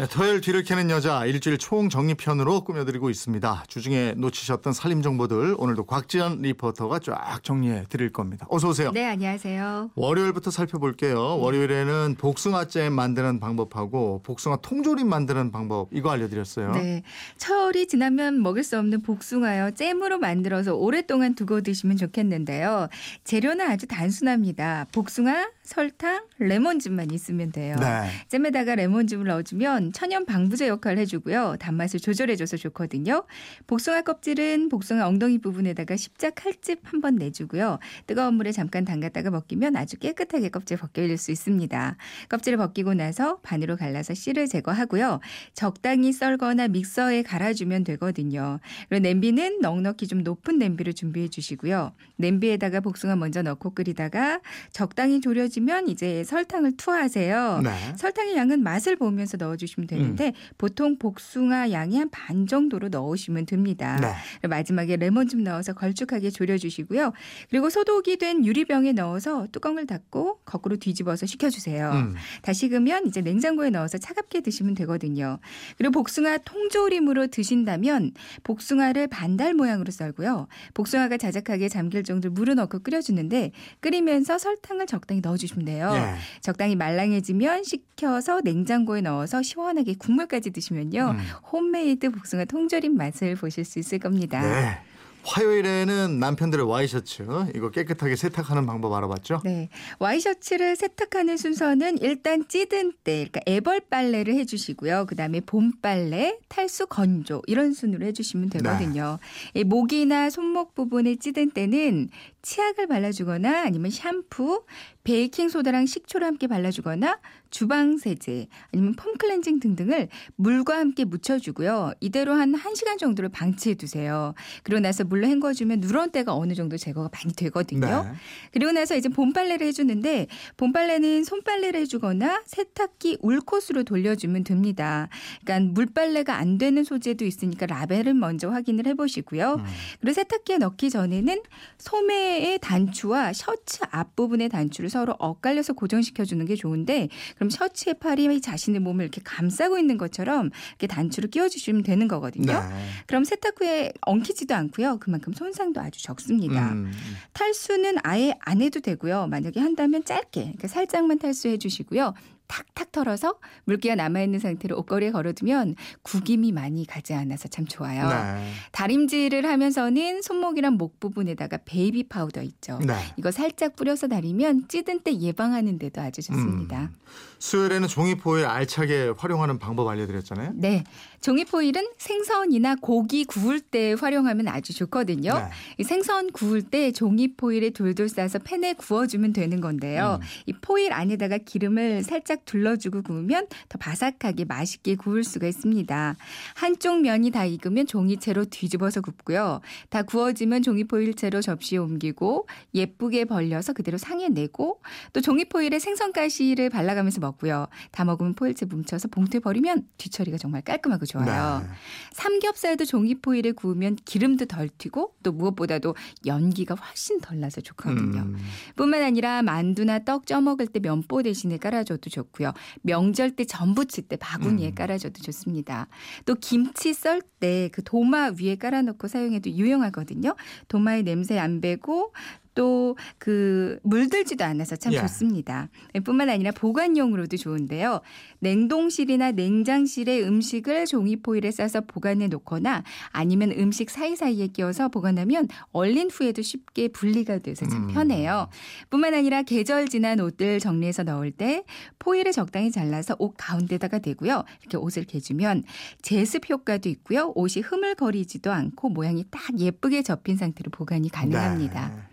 네, 토요일 뒤를 캐는 여자 일주일 총정리편으로 꾸며드리고 있습니다. 주중에 놓치셨던 살림 정보들 오늘도 곽지연 리포터가 쫙 정리해 드릴 겁니다. 어서 오세요. 네, 안녕하세요. 월요일부터 살펴볼게요. 월요일에는 복숭아잼 만드는 방법하고 복숭아 통조림 만드는 방법 이거 알려드렸어요. 네. 철이 지나면 먹을 수 없는 복숭아요. 잼으로 만들어서 오랫동안 두고 드시면 좋겠는데요. 재료는 아주 단순합니다. 복숭아, 설탕, 레몬즙만 있으면 돼요. 네. 잼에다가 레몬즙을 넣어주면 천연 방부제 역할을 해주고요. 단맛을 조절해줘서 좋거든요. 복숭아 껍질은 복숭아 엉덩이 부분에다가 십자 칼집 한 번 내주고요. 뜨거운 물에 잠깐 담갔다가 벗기면 아주 깨끗하게 껍질 벗겨질 수 있습니다. 껍질을 벗기고 나서 반으로 갈라서 씨를 제거하고요. 적당히 썰거나 믹서에 갈아주면 되거든요. 그리고 냄비는 넉넉히 좀 높은 냄비를 준비해 주시고요. 냄비에다가 복숭아 먼저 넣고 끓이다가 적당히 졸여지 면 이제 설탕을 투하하세요. 네. 설탕의 양은 맛을 보면서 넣어주시면 되는데 보통 복숭아 양이 한 반 정도로 넣으시면 됩니다. 네. 마지막에 레몬즙 넣어서 걸쭉하게 졸여주시고요. 그리고 소독이 된 유리병에 넣어서 뚜껑을 닫고 거꾸로 뒤집어서 식혀주세요. 음. 다 식으면 이제 냉장고에 넣어서 차갑게 드시면 되거든요. 그리고 복숭아 통조림으로 드신다면 복숭아를 반달 모양으로 썰고요. 복숭아가 자작하게 잠길 정도로 물을 넣고 끓여주는데 끓이면서 설탕을 적당히 넣어주 시면 돼요. 예. 적당히 말랑해지면 식혀서 냉장고에 넣어서 시원하게 국물까지 드시면요. 음. 홈메이드 복숭아 통조림 맛을 보실 수 있을 겁니다. 네. 화요일에는 남편들의 와이셔츠 이거 깨끗하게 세탁하는 방법 알아봤죠? 네. 와이셔츠를 세탁하는 순서는 일단 찌든 때, 그러니까 애벌 빨래를 해 주시고요. 그 다음에 본 빨래, 탈수 건조, 이런 순으로 해 주시면 되거든요. 이 목이나 손목 부분에 찌든 때는 치약을 발라 주거나 아니면 샴푸, 베이킹 소다랑 식초를 함께 발라주거나 주방 세제, 아니면 폼 클렌징 등등을 물과 함께 묻혀주고요. 이대로 한 1시간 정도를 방치해 두세요. 그리고 나서 물로 헹궈주면 누런 때가 어느 정도 제거가 많이 되거든요. 네. 그리고 나서 이제 봄빨래를 해주는데 봄빨래는 손빨래를 해주거나 세탁기 울콧으로 돌려주면 됩니다. 그러니까 물빨래가 안 되는 소재도 있으니까 라벨을 먼저 확인을 해보시고요. 음. 그리고 세탁기에 넣기 전에는 소매의 단추와 셔츠 앞부분의 단추를 서로 엇갈려서 고정시켜 주는 게 좋은데 그럼 셔츠의 팔이 자신의 몸을 이렇게 감싸고 있는 것처럼 이렇게 단추를 끼워 주시면 되는 거거든요. 네. 그럼 세탁 후에 엉키지도 않고요. 그만큼 손상도 아주 적습니다. 음. 탈수는 아예 안 해도 되고요. 만약에 한다면 짧게 그러니까 살짝만 탈수해 주시고요. 탁탁 털어서 물기가 남아있는 상태로 옷걸이에 걸어두면 구김이 많이 가지 않아서 참 좋아요. 네. 다림질을 하면서는 손목이랑 목 부분에다가 베이비 파우더 있죠. 네. 이거 살짝 뿌려서 다리면 찌든 때 예방하는 데도 아주 좋습니다. 음. 수요일에는 종이포일 알차게 활용하는 방법 알려드렸잖아요. 네. 종이포일은 생선이나 고기 구울 때 활용하면 아주 좋거든요. 네. 이 생선 구울 때 종이포일에 돌돌 싸서 팬에 구워주면 되는 건데요. 음. 이 포일 안에다가 기름을 살짝 둘러주고 구우면 더 바삭하게 맛있게 구울 수가 있습니다. 한쪽 면이 다 익으면 종이채로 뒤집어서 굽고요. 다 구워지면 종이포일채로 접시에 옮기고 예쁘게 벌려서 그대로 상에 내고 또 종이포일에 생선가시를 발라가면서 먹고요. 다 먹으면 포일채 뭉쳐서 봉투에 버리면 뒤처리가 정말 깔끔하고 좋아요. 네. 삼겹살도 종이포일에 구우면 기름도 덜 튀고 또 무엇보다도 연기가 훨씬 덜 나서 좋거든요. 음. 뿐만 아니라 만두나 떡 쪄먹을 때 면보 대신에 깔아줘도 좋고 요. 명절 때 전 부칠 때 바구니에 음. 깔아줘도 좋습니다. 또 김치 썰 때 그 도마 위에 깔아놓고 사용해도 유용하거든요. 도마의 냄새 안 배고 또 그 물들지도 않아서 참 예. 좋습니다. 뿐만 아니라 보관용으로도 좋은데요. 냉동실이나 냉장실에 음식을 종이포일에 싸서 보관해 놓거나 아니면 음식 사이사이에 끼워서 보관하면 얼린 후에도 쉽게 분리가 돼서 참 음. 편해요. 뿐만 아니라 계절 지난 옷들 정리해서 넣을 때 포일을 적당히 잘라서 옷 가운데다가 대고요. 이렇게 옷을 개주면 제습 효과도 있고요. 옷이 흐물거리지도 않고 모양이 딱 예쁘게 접힌 상태로 보관이 가능합니다. 네.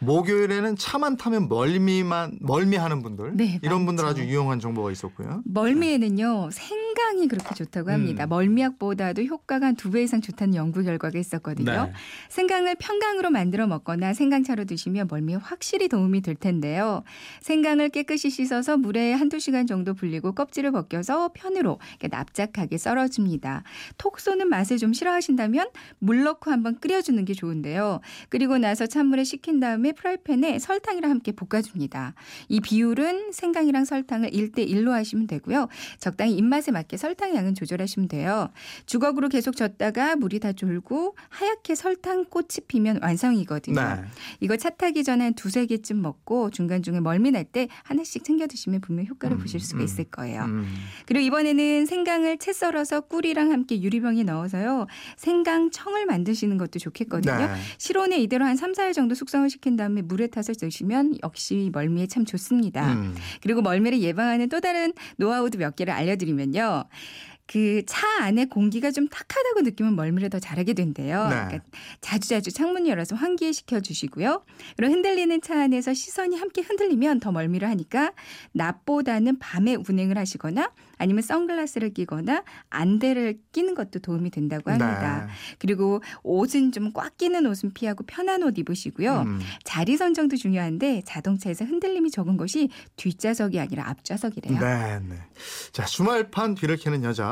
목요일에는 차만 타면 멀미만 멀미하는 분들 네, 이런 분들. 아주 유용한 정보가 있었고요. 멀미에는요 생 강 생강이 그렇게 좋다고 합니다. 음. 멀미약보다도 효과가 한 두 배 이상 좋다는 연구 결과가 있었거든요. 네. 생강을 평강으로 만들어 먹거나 생강차로 드시면 멀미에 확실히 도움이 될 텐데요. 생강을 깨끗이 씻어서 물에 한두 시간 정도 불리고 껍질을 벗겨서 편으로 납작하게 썰어줍니다. 톡 쏘는 맛을 좀 싫어하신다면 물 넣고 한번 끓여주는 게 좋은데요. 그리고 나서 찬물에 식힌 다음에 프라이팬에 설탕이랑 함께 볶아줍니다. 이 비율은 생강이랑 설탕을 1대1로 하시면 되고요. 적당히 입맛에 맞게 설탕 양은 조절하시면 돼요. 주걱으로 계속 젓다가 물이 다 졸고 하얗게 설탕 꽃이 피면 완성이거든요. 네. 이거 차 타기 전에 한 두세 개쯤 먹고 중간중에 멀미 날 때 하나씩 챙겨 드시면 분명 효과를 음, 보실 수가 음, 있을 거예요. 음. 그리고 이번에는 생강을 채 썰어서 꿀이랑 함께 유리병에 넣어서요. 생강청을 만드시는 것도 좋겠거든요. 네. 실온에 이대로 한 3, 4일 정도 숙성을 시킨 다음에 물에 타서 드시면 역시 멀미에 참 좋습니다. 음. 그리고 멀미를 예방하는 또 다른 노하우도 몇 개를 알려드리면요. ょ 그 차 안에 공기가 좀 탁하다고 느끼면 멀미를 더 잘하게 된대요. 네. 그러니까 자주자주 창문 열어서 환기시켜 주시고요. 그리고 흔들리는 차 안에서 시선이 함께 흔들리면 더 멀미를 하니까 낮보다는 밤에 운행을 하시거나 아니면 선글라스를 끼거나 안대를 끼는 것도 도움이 된다고 합니다. 네. 그리고 옷은 좀 꽉 끼는 옷은 피하고 편한 옷 입으시고요. 음. 자리 선정도 중요한데 자동차에서 흔들림이 적은 것이 뒷좌석이 아니라 앞좌석이래요. 네, 네. 자, 주말판 뒤를 캐는 여자